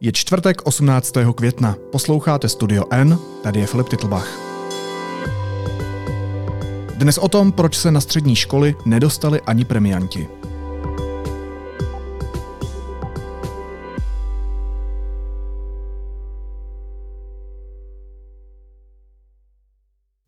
Je čtvrtek 18. května. Posloucháte Studio N, tady je Filip Titlbach. Dnes o tom, proč se na střední školy nedostali ani premianti.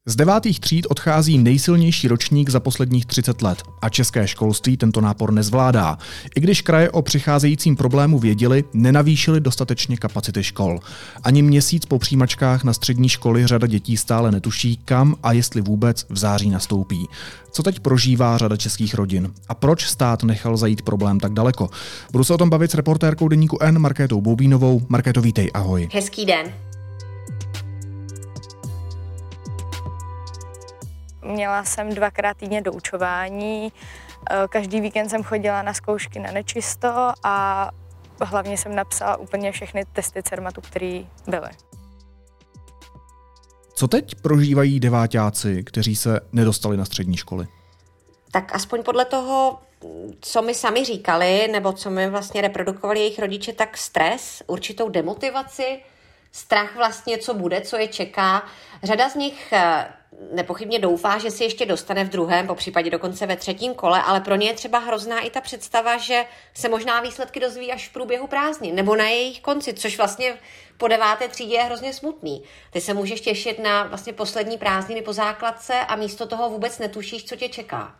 Z devátých tříd odchází nejsilnější ročník za posledních 30 let a české školství tento nápor nezvládá. I když kraje o přicházejícím problému věděli, nenavýšili dostatečně kapacity škol. Ani měsíc po přijímačkách na střední školy řada dětí stále netuší, kam a jestli vůbec v září nastoupí. Co teď prožívá řada českých rodin a proč stát nechal zajít problém tak daleko? Budu se o tom bavit s reportérkou deníku N Markétou Boubínovou. Markéto, vítej, ahoj. Hezký den. Měla jsem dvakrát týdně doučování, eh, každý víkend jsem chodila na zkoušky na nečisto a hlavně jsem napsala úplně všechny testy CERMATu, které byly. Co teď prožívají devátáci, kteří se nedostali na střední školy? Tak aspoň podle toho, co mi sami říkali, nebo co mi vlastně reprodukovali jejich rodiče, tak stres, určitou demotivaci, strach vlastně, co bude, co je čeká. Řada z nich eh, nepochybně doufá, že si ještě dostane v druhém, po případě dokonce ve třetím kole, ale pro ně je třeba hrozná i ta představa, že se možná výsledky dozví až v průběhu prázdnin nebo na jejich konci, což vlastně po deváté třídě je hrozně smutný. Ty se můžeš těšit na vlastně poslední prázdniny po základce a místo toho vůbec netušíš, co tě čeká.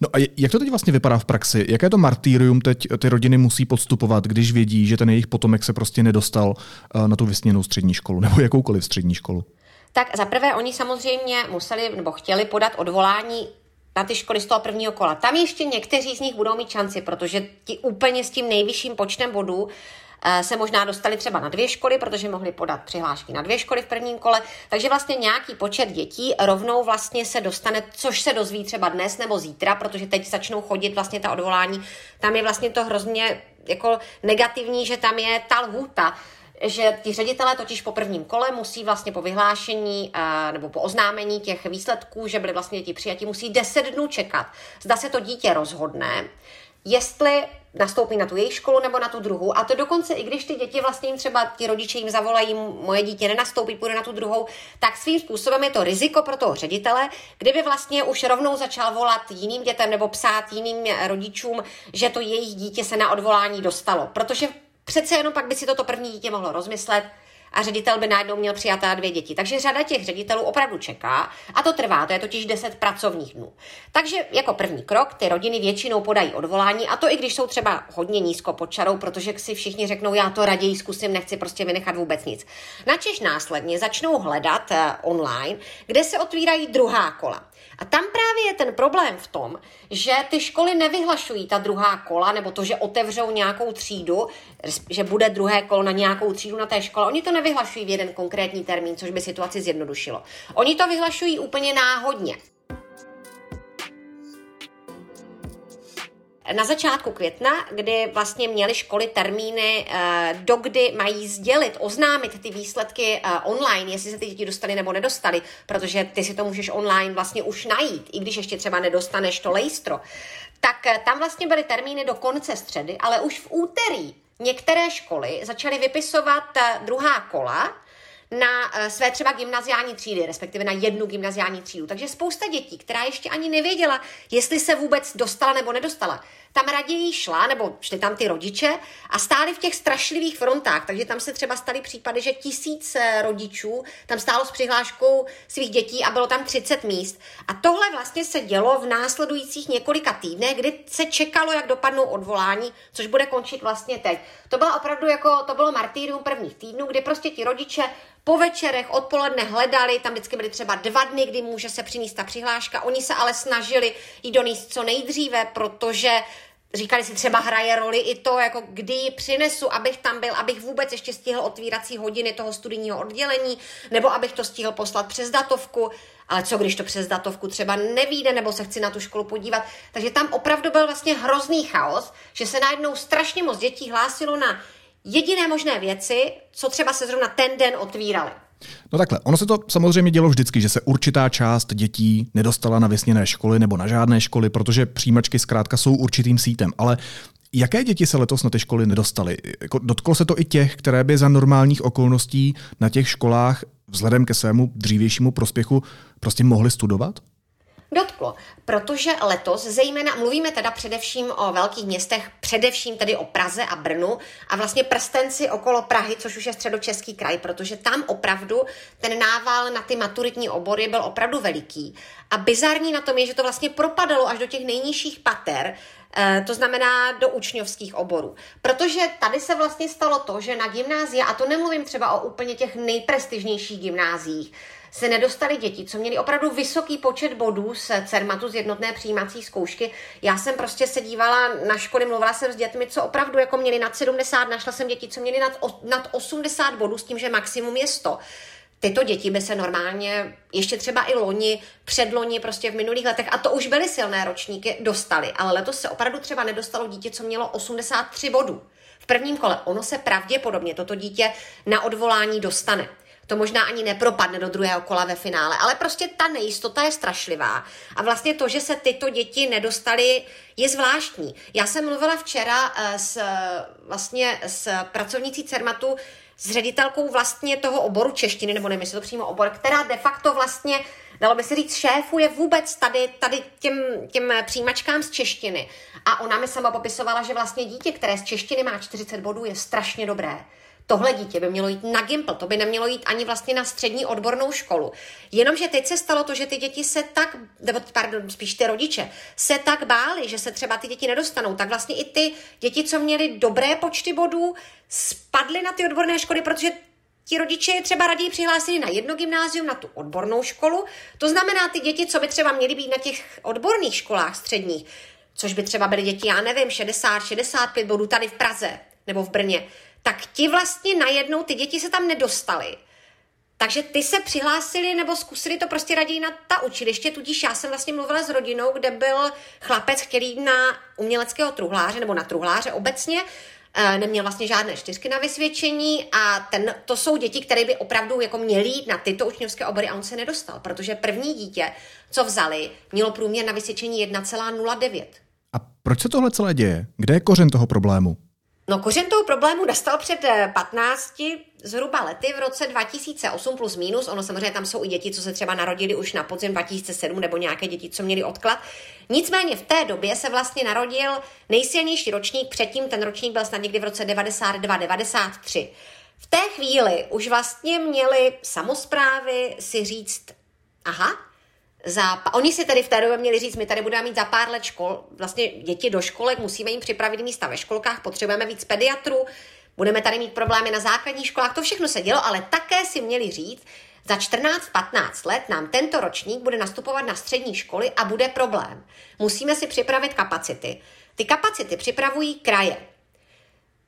No a jak to teď vlastně vypadá v praxi? Jaké to martýrium teď ty rodiny musí podstupovat, když vědí, že ten jejich potomek se prostě nedostal eh, na tu vysněnou střední školu nebo jakoukoliv střední školu? Tak zaprvé oni samozřejmě museli nebo chtěli podat odvolání na ty školy z toho prvního kola. Tam ještě někteří z nich budou mít šanci, protože ti úplně s tím nejvyšším počtem bodů se možná dostali třeba na dvě školy, protože mohli podat přihlášky na dvě školy v prvním kole, takže vlastně nějaký počet dětí rovnou vlastně se dostane, což se dozví třeba dnes nebo zítra, protože teď začnou chodit vlastně ta odvolání. Tam je vlastně to hrozně jako negativní, že tam je ta lhůta, že ti ředitelé totiž po prvním kole musí vlastně po vyhlášení eh, nebo po oznámení těch výsledků, že byly vlastně děti přijati, musí 10 dnů čekat. Zda se to dítě rozhodne, jestli nastoupí na tu jejich školu nebo na tu druhou. A to dokonce, i když ty děti vlastně jim třeba ti rodiče jim zavolají, moje dítě nenastoupí, půjde na tu druhou, tak svým způsobem je to riziko pro toho ředitele, kdyby vlastně už rovnou začal volat jiným dětem nebo psát jiným rodičům, že to jejich dítě se na odvolání dostalo. Protože přece jenom pak by si toto první dítě mohlo rozmyslet a ředitel by najednou měl přijatá dvě děti. Takže řada těch ředitelů opravdu čeká a to trvá, to je totiž 10 pracovních dnů. Takže jako první krok ty rodiny většinou podají odvolání a to i když jsou třeba hodně nízko pod čarou, protože si všichni řeknou, já to raději zkusím, nechci prostě vynechat vůbec nic. Načež následně začnou hledat uh, online, kde se otvírají druhá kola. A tam právě je ten problém v tom, že ty školy nevyhlašují ta druhá kola, nebo to, že otevřou nějakou třídu, že bude druhé kolo na nějakou třídu na té škole. Oni to nevyhlašují v jeden konkrétní termín, což by situaci zjednodušilo. Oni to vyhlašují úplně náhodně. Na začátku května, kdy vlastně měly školy termíny, eh, dokdy mají sdělit, oznámit ty výsledky eh, online, jestli se ty děti dostali nebo nedostali, protože ty si to můžeš online vlastně už najít, i když ještě třeba nedostaneš to lejstro. Tak eh, tam vlastně byly termíny do konce středy, ale už v úterý některé školy začaly vypisovat druhá kola, na eh, své třeba gymnaziální třídy, respektive na jednu gymnaziální třídu. Takže spousta dětí, která ještě ani nevěděla, jestli se vůbec dostala nebo nedostala, tam raději šla, nebo šli tam ty rodiče a stáli v těch strašlivých frontách. Takže tam se třeba staly případy, že tisíc eh, rodičů tam stálo s přihláškou svých dětí a bylo tam 30 míst. A tohle vlastně se dělo v následujících několika týdnech, kdy se čekalo, jak dopadnou odvolání, což bude končit vlastně teď. To bylo opravdu jako, to bylo martýrium prvních týdnů, kdy prostě ti rodiče po večerech, odpoledne hledali, tam vždycky byly třeba dva dny, kdy může se přinést ta přihláška. Oni se ale snažili jí donést co nejdříve, protože Říkali si třeba hraje roli i to, jako kdy ji přinesu, abych tam byl, abych vůbec ještě stihl otvírací hodiny toho studijního oddělení, nebo abych to stihl poslat přes datovku, ale co když to přes datovku třeba nevíde, nebo se chci na tu školu podívat. Takže tam opravdu byl vlastně hrozný chaos, že se najednou strašně moc dětí hlásilo na jediné možné věci, co třeba se zrovna ten den otvíraly. No takhle, ono se to samozřejmě dělo vždycky, že se určitá část dětí nedostala na vysněné školy nebo na žádné školy, protože přijímačky zkrátka jsou určitým sítem. Ale Jaké děti se letos na ty školy nedostaly? Jako dotklo se to i těch, které by za normálních okolností na těch školách vzhledem ke svému dřívějšímu prospěchu prostě mohly studovat? Dotklo, protože letos, zejména mluvíme teda především o velkých městech, především tedy o Praze a Brnu a vlastně prstenci okolo Prahy, což už je středočeský kraj, protože tam opravdu ten nával na ty maturitní obory byl opravdu veliký. A bizarní na tom je, že to vlastně propadalo až do těch nejnižších pater, eh, to znamená do učňovských oborů. Protože tady se vlastně stalo to, že na gymnázia, a to nemluvím třeba o úplně těch nejprestižnějších gymnáziích, se nedostali děti, co měli opravdu vysoký počet bodů z CERMATu, z jednotné přijímací zkoušky. Já jsem prostě se dívala na školy, mluvila jsem s dětmi, co opravdu jako měli nad 70, našla jsem děti, co měli nad, nad 80 bodů s tím, že maximum je 100 tyto děti by se normálně, ještě třeba i loni, předloni, prostě v minulých letech, a to už byly silné ročníky, dostali. Ale letos se opravdu třeba nedostalo dítě, co mělo 83 bodů. V prvním kole ono se pravděpodobně toto dítě na odvolání dostane to možná ani nepropadne do druhého kola ve finále, ale prostě ta nejistota je strašlivá. A vlastně to, že se tyto děti nedostaly, je zvláštní. Já jsem mluvila včera eh, s, vlastně s pracovnící Cermatu, s ředitelkou vlastně toho oboru češtiny, nebo nevím, jestli to přímo obor, která de facto vlastně dalo by se říct, šéfuje vůbec tady, tady těm, těm přijímačkám z češtiny. A ona mi sama popisovala, že vlastně dítě, které z češtiny má 40 bodů, je strašně dobré tohle dítě by mělo jít na Gimpl, to by nemělo jít ani vlastně na střední odbornou školu. Jenomže teď se stalo to, že ty děti se tak, nebo pardon, spíš ty rodiče, se tak báli, že se třeba ty děti nedostanou, tak vlastně i ty děti, co měly dobré počty bodů, spadly na ty odborné školy, protože ti rodiče je třeba raději přihlásili na jedno gymnázium, na tu odbornou školu. To znamená, ty děti, co by třeba měly být na těch odborných školách středních, což by třeba byly děti, já nevím, 60, 65 bodů tady v Praze nebo v Brně, tak ti vlastně najednou, ty děti se tam nedostaly. Takže ty se přihlásili nebo zkusili to prostě raději na ta učiliště, tudíž já jsem vlastně mluvila s rodinou, kde byl chlapec, který na uměleckého truhláře nebo na truhláře obecně eh, neměl vlastně žádné čtyřky na vysvědčení a ten, to jsou děti, které by opravdu jako měly jít na tyto učňovské obory a on se nedostal, protože první dítě, co vzali, mělo průměr na vysvědčení 1,09. A proč se tohle celé děje? Kde je kořen toho problému? No kořen toho problému nastal před 15 eh, zhruba lety v roce 2008 plus minus. Ono samozřejmě tam jsou i děti, co se třeba narodili už na podzim 2007 nebo nějaké děti, co měli odklad. Nicméně v té době se vlastně narodil nejsilnější ročník, předtím ten ročník byl snad někdy v roce 92-93. V té chvíli už vlastně měli samozprávy si říct, aha, za, oni si tedy v té době měli říct, my tady budeme mít za pár let škol, vlastně děti do školek, musíme jim připravit místa ve školkách, potřebujeme víc pediatrů, budeme tady mít problémy na základních školách, to všechno se dělo, ale také si měli říct, za 14-15 let nám tento ročník bude nastupovat na střední školy a bude problém. Musíme si připravit kapacity. Ty kapacity připravují kraje.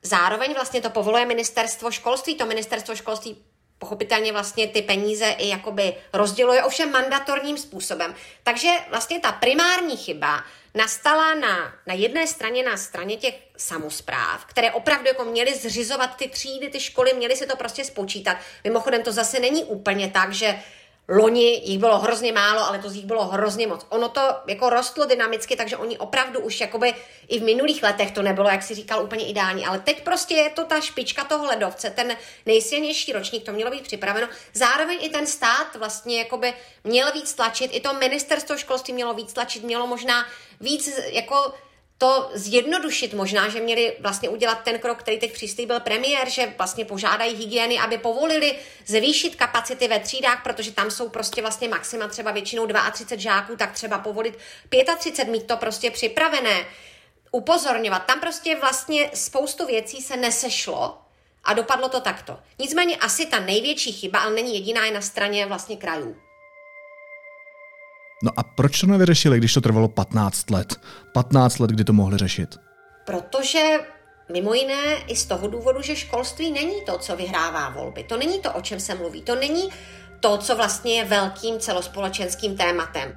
Zároveň vlastně to povoluje ministerstvo školství. To ministerstvo školství pochopitelně vlastně ty peníze i jakoby rozděluje, ovšem mandatorním způsobem. Takže vlastně ta primární chyba nastala na, na jedné straně, na straně těch samozpráv, které opravdu jako měly zřizovat ty třídy, ty školy, měly si to prostě spočítat. Mimochodem to zase není úplně tak, že Loni jich bylo hrozně málo, ale to z jich bylo hrozně moc. Ono to jako rostlo dynamicky, takže oni opravdu už jakoby i v minulých letech to nebylo, jak si říkal, úplně ideální. Ale teď prostě je to ta špička toho ledovce, ten nejsilnější ročník, to mělo být připraveno. Zároveň i ten stát vlastně jakoby měl víc tlačit, i to ministerstvo školství mělo víc tlačit, mělo možná víc jako to zjednodušit možná, že měli vlastně udělat ten krok, který teď přislíbil premiér, že vlastně požádají hygieny, aby povolili zvýšit kapacity ve třídách, protože tam jsou prostě vlastně maxima třeba většinou 32 žáků, tak třeba povolit 35, mít to prostě připravené, upozorňovat. Tam prostě vlastně spoustu věcí se nesešlo a dopadlo to takto. Nicméně asi ta největší chyba, ale není jediná, je na straně vlastně krajů. No a proč to nevyřešili, když to trvalo 15 let? 15 let, kdy to mohli řešit? Protože Mimo jiné i z toho důvodu, že školství není to, co vyhrává volby. To není to, o čem se mluví. To není to, co vlastně je velkým celospolečenským tématem.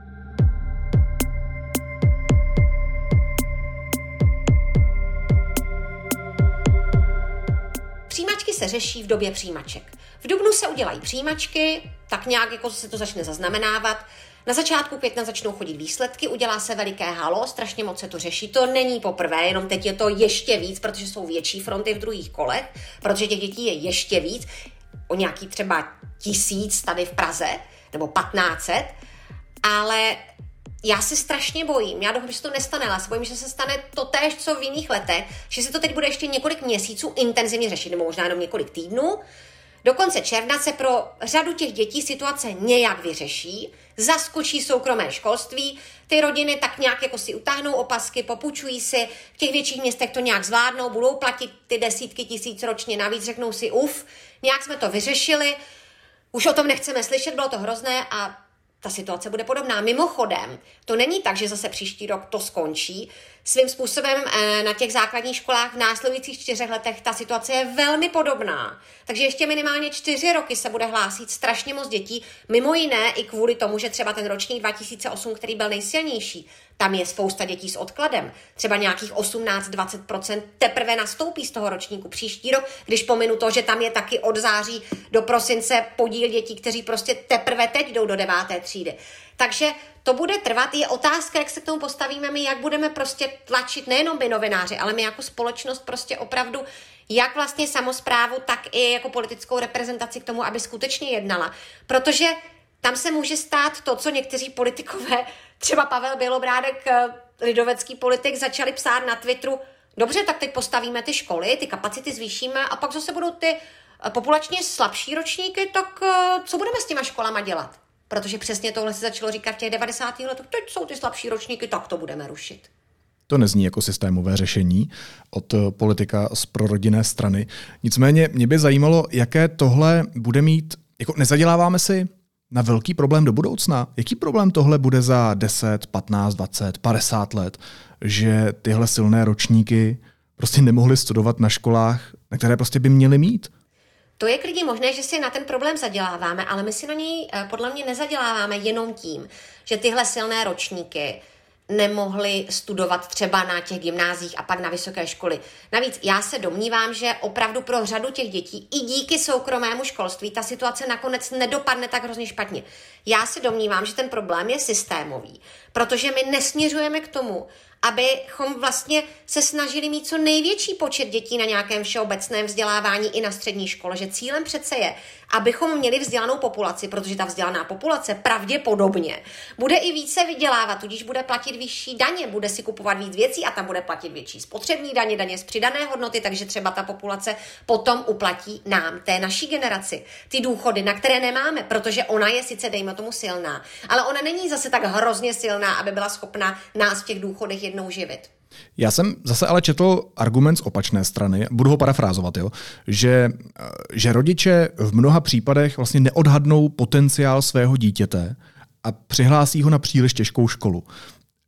Přijímačky se řeší v době přijímaček. V dubnu se udělají přijímačky, tak nějak jako se to začne zaznamenávat. Na začátku května začnou chodit výsledky, udělá se veliké halo, strašně moc se to řeší. To není poprvé, jenom teď je to ještě víc, protože jsou větší fronty v druhých kolech, protože těch dětí je ještě víc, o nějaký třeba tisíc tady v Praze, nebo 1500, ale já se strašně bojím. Já doufám, že se to nestane, ale se bojím, že se stane to též, co v jiných letech, že se to teď bude ještě několik měsíců intenzivně řešit, nebo možná jenom několik týdnů. Do konce června se pro řadu těch dětí situace nějak vyřeší, zaskočí soukromé školství, ty rodiny tak nějak jako si utáhnou opasky, popučují si, v těch větších městech to nějak zvládnou, budou platit ty desítky tisíc ročně, navíc řeknou si uf, nějak jsme to vyřešili, už o tom nechceme slyšet, bylo to hrozné a ta situace bude podobná. Mimochodem, to není tak, že zase příští rok to skončí. Svým způsobem eh, na těch základních školách v následujících čtyřech letech ta situace je velmi podobná. Takže ještě minimálně čtyři roky se bude hlásit strašně moc dětí, mimo jiné i kvůli tomu, že třeba ten ročník 2008, který byl nejsilnější, tam je spousta dětí s odkladem. Třeba nějakých 18-20% teprve nastoupí z toho ročníku příští rok, když pominu to, že tam je taky od září do prosince podíl dětí, kteří prostě teprve teď jdou do deváté třídy. Takže to bude trvat. Je otázka, jak se k tomu postavíme my, jak budeme prostě tlačit nejenom my novináři, ale my jako společnost prostě opravdu jak vlastně samozprávu, tak i jako politickou reprezentaci k tomu, aby skutečně jednala. Protože tam se může stát to, co někteří politikové, třeba Pavel Bělobrádek, eh, lidovecký politik, začali psát na Twitteru, dobře, tak teď postavíme ty školy, ty kapacity zvýšíme a pak zase budou ty eh, populačně slabší ročníky, tak eh, co budeme s těma školama dělat? Protože přesně tohle se začalo říkat v těch 90. letech, teď jsou ty slabší ročníky, tak to budeme rušit. To nezní jako systémové řešení od politika z prorodinné strany. Nicméně mě by zajímalo, jaké tohle bude mít, jako nezaděláváme si na velký problém do budoucna? Jaký problém tohle bude za 10, 15, 20, 50 let, že tyhle silné ročníky prostě nemohli studovat na školách, na které prostě by měli mít? To je klidně možné, že si na ten problém zaděláváme, ale my si na něj eh, podle mě nezaděláváme jenom tím, že tyhle silné ročníky nemohli studovat třeba na těch gymnázích a pak na vysoké školy. Navíc já se domnívám, že opravdu pro řadu těch dětí i díky soukromému školství ta situace nakonec nedopadne tak hrozně špatně. Já se domnívám, že ten problém je systémový, protože my nesměřujeme k tomu, abychom vlastně se snažili mít co největší počet dětí na nějakém všeobecném vzdělávání i na střední škole, že cílem přece je, abychom měli vzdělanou populaci, protože ta vzdělaná populace pravděpodobně bude i více vydělávat, tudíž bude platit vyšší daně, bude si kupovat víc věcí a tam bude platit větší spotřební daně, daně z přidané hodnoty, takže třeba ta populace potom uplatí nám, té naší generaci, ty důchody, na které nemáme, protože ona je sice, dejme tomu, silná, ale ona není zase tak hrozně silná, aby byla schopna nás v těch důchodech jednou živit. Já jsem zase ale četl argument z opačné strany, budu ho parafrázovat, jo, že, že rodiče v mnoha případech vlastně neodhadnou potenciál svého dítěte a přihlásí ho na příliš těžkou školu.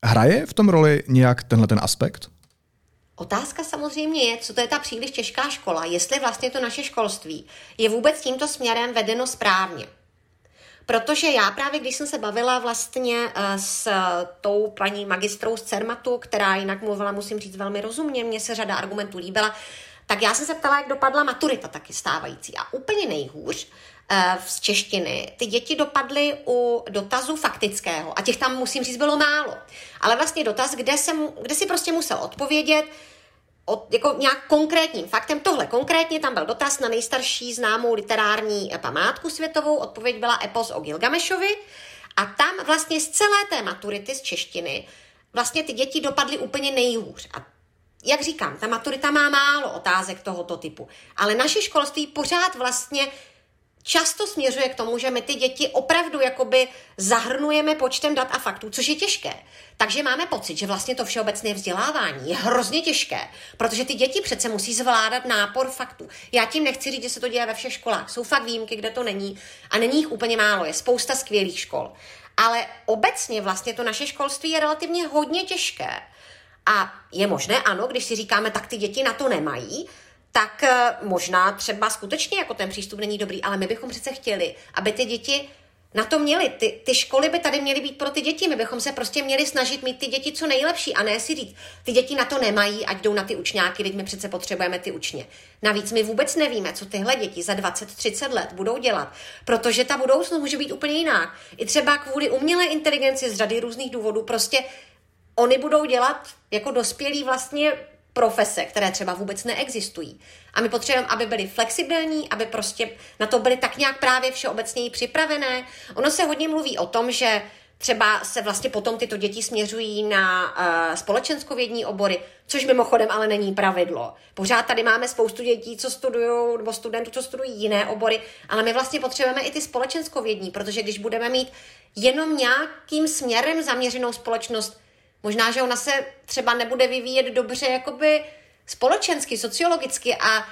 Hraje v tom roli nějak tenhle ten aspekt? Otázka samozřejmě je, co to je ta příliš těžká škola, jestli vlastně to naše školství je vůbec tímto směrem vedeno správně. Protože já právě, když jsem se bavila vlastně eh, s tou paní magistrou z CERMATu, která jinak mluvila, musím říct, velmi rozumně, mně se řada argumentů líbila, tak já jsem se ptala, jak dopadla maturita taky stávající. A úplně nejhůř eh, z češtiny ty děti dopadly u dotazu faktického. A těch tam, musím říct, bylo málo. Ale vlastně dotaz, kde, jsem, kde si prostě musel odpovědět, od, jako nějak konkrétním faktem. Tohle konkrétně tam byl dotaz na nejstarší známou literární památku světovou. Odpověď byla epos o Gilgamešovi. A tam vlastně z celé té maturity z češtiny vlastně ty děti dopadly úplně nejhůř. A jak říkám, ta maturita má málo otázek tohoto typu, ale naše školství pořád vlastně často směřuje k tomu, že my ty děti opravdu jakoby zahrnujeme počtem dat a faktů, což je těžké. Takže máme pocit, že vlastně to všeobecné vzdělávání je hrozně těžké, protože ty děti přece musí zvládat nápor faktů. Já tím nechci říct, že se to děje ve všech školách. Jsou fakt výjimky, kde to není a není jich úplně málo, je spousta skvělých škol. Ale obecně vlastně to naše školství je relativně hodně těžké. A je možné, ano, když si říkáme, tak ty děti na to nemají, tak eh, možná třeba skutečně jako ten přístup není dobrý, ale my bychom přece chtěli, aby ty děti na to měli. Ty, ty školy by tady měly být pro ty děti. My bychom se prostě měli snažit mít ty děti co nejlepší a ne si říct, ty děti na to nemají, ať jdou na ty učňáky, teď my přece potřebujeme ty učně. Navíc my vůbec nevíme, co tyhle děti za 20-30 let budou dělat, protože ta budoucnost může být úplně jiná. I třeba kvůli umělé inteligenci z řady různých důvodů prostě oni budou dělat jako dospělí vlastně profese, které třeba vůbec neexistují. A my potřebujeme, aby byly flexibilní, aby prostě na to byly tak nějak právě všeobecněji připravené. Ono se hodně mluví o tom, že třeba se vlastně potom tyto děti směřují na uh, společenskovědní obory, což mimochodem ale není pravidlo. Pořád tady máme spoustu dětí, co studují, nebo studentů, co studují jiné obory, ale my vlastně potřebujeme i ty společenskovědní, protože když budeme mít jenom nějakým směrem zaměřenou společnost, Možná, že ona se třeba nebude vyvíjet dobře jakoby společensky, sociologicky a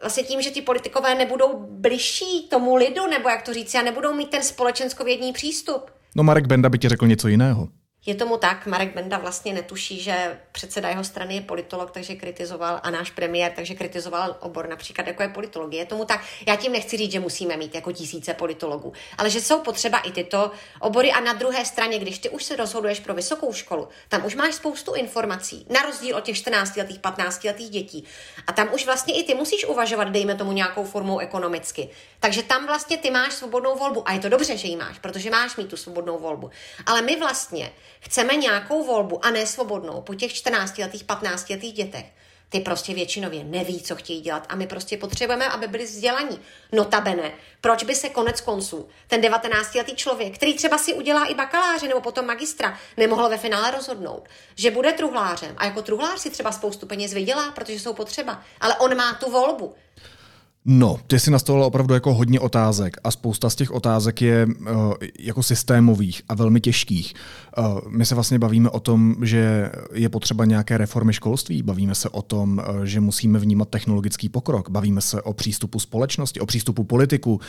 vlastně tím, že ti politikové nebudou bližší tomu lidu, nebo jak to říct, a nebudou mít ten společenskovědní přístup. No Marek Benda by ti řekl něco jiného. Je tomu tak, Marek Benda vlastně netuší, že předseda jeho strany je politolog, takže kritizoval, a náš premiér, takže kritizoval obor například jako je politologie. Je tomu tak, já tím nechci říct, že musíme mít jako tisíce politologů, ale že jsou potřeba i tyto obory a na druhé straně, když ty už se rozhoduješ pro vysokou školu, tam už máš spoustu informací, na rozdíl od těch 14 letých, 15 letých dětí. A tam už vlastně i ty musíš uvažovat, dejme tomu nějakou formou ekonomicky. Takže tam vlastně ty máš svobodnou volbu a je to dobře, že ji máš, protože máš mít tu svobodnou volbu. Ale my vlastně Chceme nějakou volbu a ne svobodnou po těch 14 letých, 15 letých dětech. Ty prostě většinově neví, co chtějí dělat a my prostě potřebujeme, aby byli vzdělaní. Notabene, proč by se konec konců ten 19-letý člověk, který třeba si udělá i bakaláře nebo potom magistra, nemohl ve finále rozhodnout, že bude truhlářem a jako truhlář si třeba spoustu peněz vydělá, protože jsou potřeba, ale on má tu volbu. No, ty si nastavila opravdu jako hodně otázek a spousta z těch otázek je uh, jako systémových a velmi těžkých. Uh, my se vlastně bavíme o tom, že je potřeba nějaké reformy školství, bavíme se o tom, uh, že musíme vnímat technologický pokrok, bavíme se o přístupu společnosti, o přístupu politiků, uh,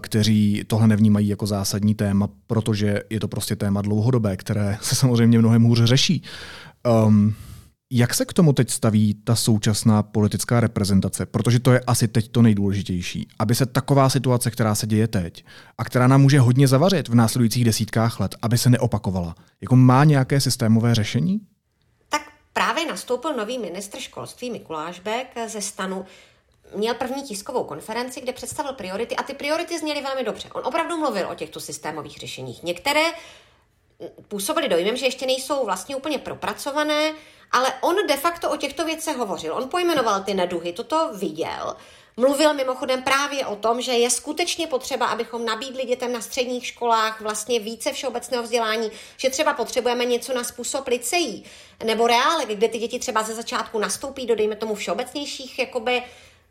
kteří tohle nevnímají jako zásadní téma, protože je to prostě téma dlouhodobé, které se samozřejmě mnohem hůře řeší. Um, jak se k tomu teď staví ta současná politická reprezentace? Protože to je asi teď to nejdůležitější. Aby se taková situace, která se děje teď a která nám může hodně zavařit v následujících desítkách let, aby se neopakovala. Jako má nějaké systémové řešení? Tak právě nastoupil nový ministr školství Mikuláš Bek ze stanu měl první tiskovou konferenci, kde představil priority a ty priority zněly velmi dobře. On opravdu mluvil o těchto systémových řešeních. Některé působily dojmem, že ještě nejsou vlastně úplně propracované, ale on de facto o těchto věcech hovořil. On pojmenoval ty neduhy, toto viděl. Mluvil mimochodem právě o tom, že je skutečně potřeba, abychom nabídli dětem na středních školách vlastně více všeobecného vzdělání, že třeba potřebujeme něco na způsob liceí nebo reálek, kde ty děti třeba ze začátku nastoupí do, dejme tomu, všeobecnějších jakoby,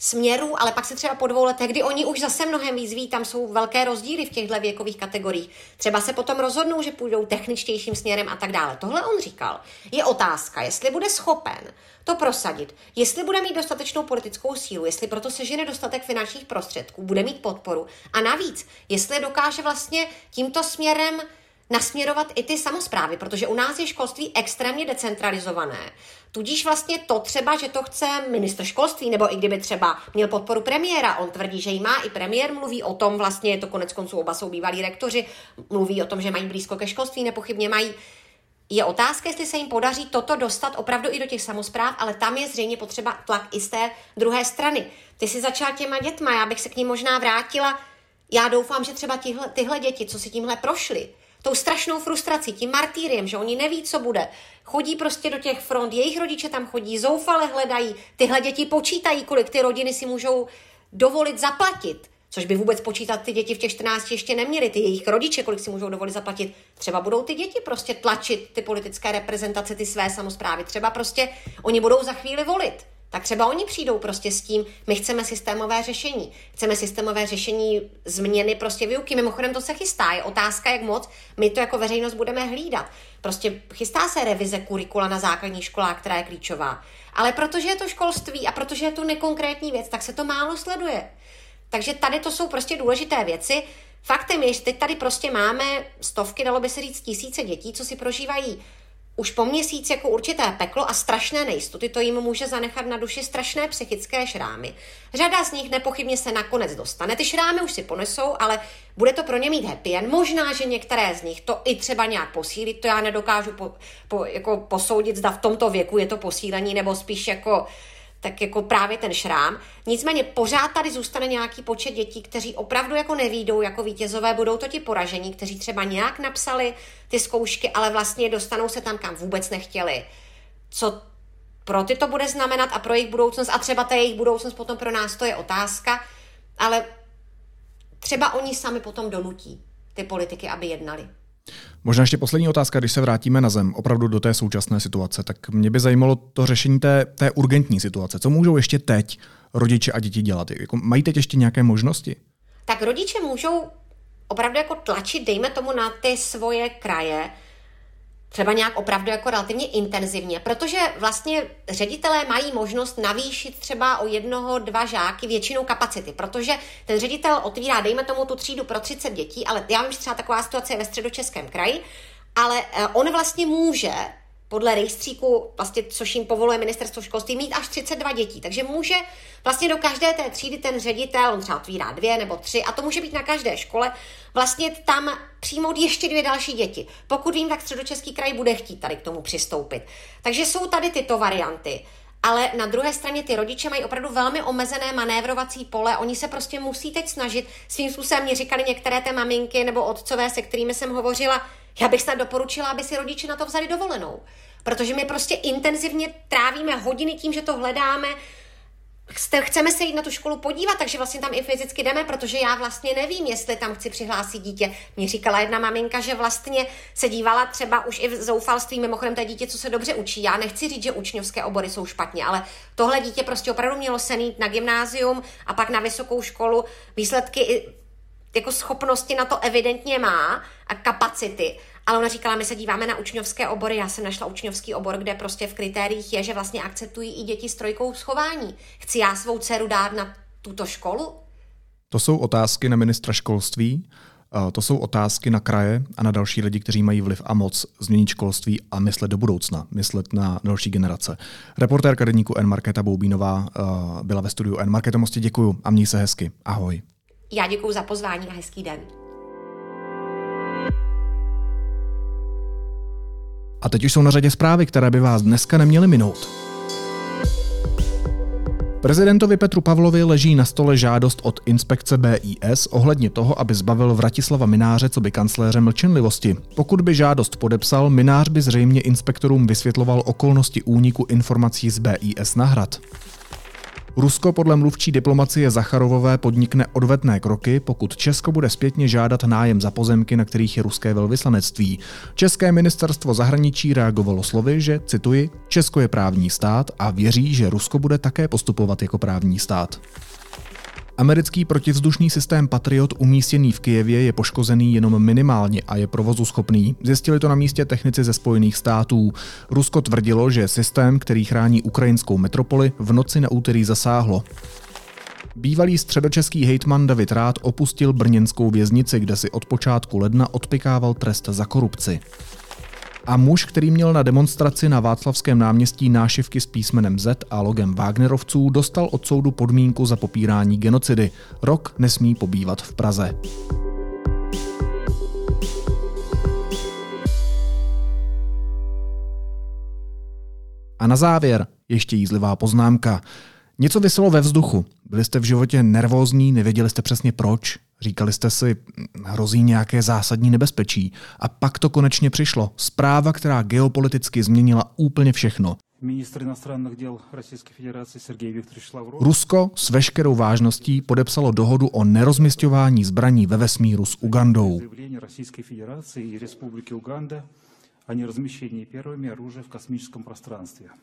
směrů, ale pak se třeba po dvou letech, kdy oni už zase mnohem víc ví, tam jsou velké rozdíly v těchto věkových kategoriích. Třeba se potom rozhodnou, že půjdou techničtějším směrem a tak dále. Tohle on říkal. Je otázka, jestli bude schopen to prosadit, jestli bude mít dostatečnou politickou sílu, jestli proto sežene dostatek finančních prostředků, bude mít podporu a navíc, jestli dokáže vlastně tímto směrem nasměrovat i ty samozprávy, protože u nás je školství extrémně decentralizované. Tudíž vlastně to třeba, že to chce ministr školství, nebo i kdyby třeba měl podporu premiéra, on tvrdí, že ji má, i premiér mluví o tom, vlastně je to konec konců oba jsou bývalí rektoři, mluví o tom, že mají blízko ke školství, nepochybně mají. Je otázka, jestli se jim podaří toto dostat opravdu i do těch samozpráv, ale tam je zřejmě potřeba tlak i z té druhé strany. Ty jsi začala těma dětma, já bych se k ním možná vrátila. Já doufám, že třeba tihle, tyhle děti, co si tímhle prošly, tou strašnou frustrací, tím martýriem, že oni neví, co bude. Chodí prostě do těch front, jejich rodiče tam chodí, zoufale hledají, tyhle děti počítají, kolik ty rodiny si můžou dovolit zaplatit. Což by vůbec počítat ty děti v těch 14 ještě neměly, ty jejich rodiče, kolik si můžou dovolit zaplatit. Třeba budou ty děti prostě tlačit ty politické reprezentace, ty své samozprávy. Třeba prostě oni budou za chvíli volit tak třeba oni přijdou prostě s tím, my chceme systémové řešení. Chceme systémové řešení změny prostě výuky. Mimochodem to se chystá. Je otázka, jak moc my to jako veřejnost budeme hlídat. Prostě chystá se revize kurikula na základních školách, která je klíčová. Ale protože je to školství a protože je to nekonkrétní věc, tak se to málo sleduje. Takže tady to jsou prostě důležité věci. Faktem je, že teď tady prostě máme stovky, dalo by se říct tisíce dětí, co si prožívají už po měsíc jako určité peklo a strašné nejistoty, to jim může zanechat na duši strašné psychické šrámy. Řada z nich nepochybně se nakonec dostane. Ty šrámy už si ponesou, ale bude to pro ně mít happy end. Možná, že některé z nich to i třeba nějak posílit, to já nedokážu po, po, jako posoudit, zda v tomto věku je to posílení, nebo spíš jako tak jako právě ten šrám. Nicméně pořád tady zůstane nějaký počet dětí, kteří opravdu jako nevídou jako vítězové, budou to ti poražení, kteří třeba nějak napsali ty zkoušky, ale vlastně dostanou se tam, kam vůbec nechtěli. Co pro ty to bude znamenat a pro jejich budoucnost a třeba ta jejich budoucnost potom pro nás to je otázka, ale třeba oni sami potom donutí ty politiky, aby jednali. Možná ještě poslední otázka, když se vrátíme na zem, opravdu do té současné situace, tak mě by zajímalo to řešení té, té urgentní situace. Co můžou ještě teď rodiče a děti dělat? Jako, mají teď ještě nějaké možnosti? Tak rodiče můžou opravdu jako tlačit, dejme tomu, na ty svoje kraje, třeba nějak opravdu jako relativně intenzivně, protože vlastně ředitelé mají možnost navýšit třeba o jednoho, dva žáky většinou kapacity, protože ten ředitel otvírá, dejme tomu tu třídu pro 30 dětí, ale já vím, že třeba taková situace je ve středočeském kraji, ale eh, on vlastně může podle rejstříku, vlastně, což jim povoluje ministerstvo školství, mít až 32 dětí. Takže může vlastně do každé té třídy ten ředitel, on třeba otvírá dvě nebo tři, a to může být na každé škole, vlastně tam přijmout ještě dvě další děti. Pokud vím, tak středočeský kraj bude chtít tady k tomu přistoupit. Takže jsou tady tyto varianty. Ale na druhé straně ty rodiče mají opravdu velmi omezené manévrovací pole. Oni se prostě musí teď snažit. Svým způsobem mě říkali některé té maminky nebo otcové, se kterými jsem hovořila, já bych snad doporučila, aby si rodiče na to vzali dovolenou. Protože my prostě intenzivně trávíme hodiny tím, že to hledáme, chceme se jít na tu školu podívat, takže vlastně tam i fyzicky jdeme, protože já vlastně nevím, jestli tam chci přihlásit dítě. Mě říkala jedna maminka, že vlastně se dívala třeba už i v zoufalství, mimochodem to dítě, co se dobře učí. Já nechci říct, že učňovské obory jsou špatně, ale tohle dítě prostě opravdu mělo se jít na gymnázium a pak na vysokou školu. Výsledky jako schopnosti na to evidentně má a kapacity. Ale ona říkala, my se díváme na učňovské obory. Já jsem našla učňovský obor, kde prostě v kritériích je, že vlastně akceptují i děti s trojkou schování. Chci já svou dceru dát na tuto školu? To jsou otázky na ministra školství. To jsou otázky na kraje a na další lidi, kteří mají vliv a moc změnit školství a myslet do budoucna, myslet na další generace. Reportérka denníku N. Marketa Boubínová byla ve studiu N. Marketa, moc děkuju a měj se hezky. Ahoj. Já děkuji za pozvání a hezký den. A teď už jsou na řadě zprávy, které by vás dneska neměly minout. Prezidentovi Petru Pavlovi leží na stole žádost od inspekce BIS ohledně toho, aby zbavil Vratislava Mináře co by kancléře mlčenlivosti. Pokud by žádost podepsal, Minář by zřejmě inspektorům vysvětloval okolnosti úniku informací z BIS na hrad. Rusko podle mluvčí diplomacie Zacharovové podnikne odvetné kroky, pokud Česko bude zpětně žádat nájem za pozemky, na kterých je ruské velvyslanectví. České ministerstvo zahraničí reagovalo slovy, že, cituji, Česko je právní stát a věří, že Rusko bude také postupovat jako právní stát. Americký protivzdušný systém Patriot umístěný v Kijevě je poškozený jenom minimálně a je provozu schopný. Zjistili to na místě technici ze Spojených států. Rusko tvrdilo, že systém, který chrání ukrajinskou metropoli, v noci na úterý zasáhlo. Bývalý středočeský hejtman David Rád opustil brněnskou věznici, kde si od počátku ledna odpikával trest za korupci a muž, který měl na demonstraci na Václavském náměstí nášivky s písmenem Z a logem Wagnerovců, dostal od soudu podmínku za popírání genocidy. Rok nesmí pobývat v Praze. A na závěr ještě jízlivá poznámka. Něco vyselo ve vzduchu. Byli jste v životě nervózní, nevěděli jste přesně proč, říkali jste si, hrozí nějaké zásadní nebezpečí. A pak to konečně přišlo. Zpráva, která geopoliticky změnila úplně všechno. Rusko s veškerou vážností podepsalo dohodu o nerozmistování zbraní ve vesmíru s Ugandou.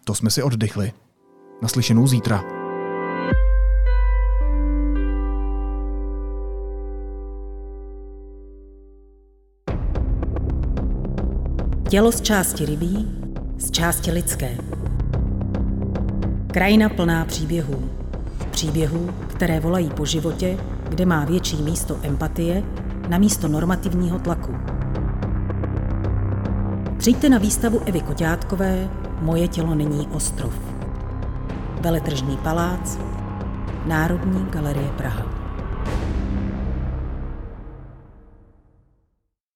To jsme si oddychli. Naslyšenou zítra. Tělo z části rybí, z části lidské. Krajina plná příběhů. Příběhů, které volají po životě, kde má větší místo empatie na místo normativního tlaku. Přijďte na výstavu Evy Koťátkové Moje tělo není ostrov. Veletržní palác, Národní galerie Praha.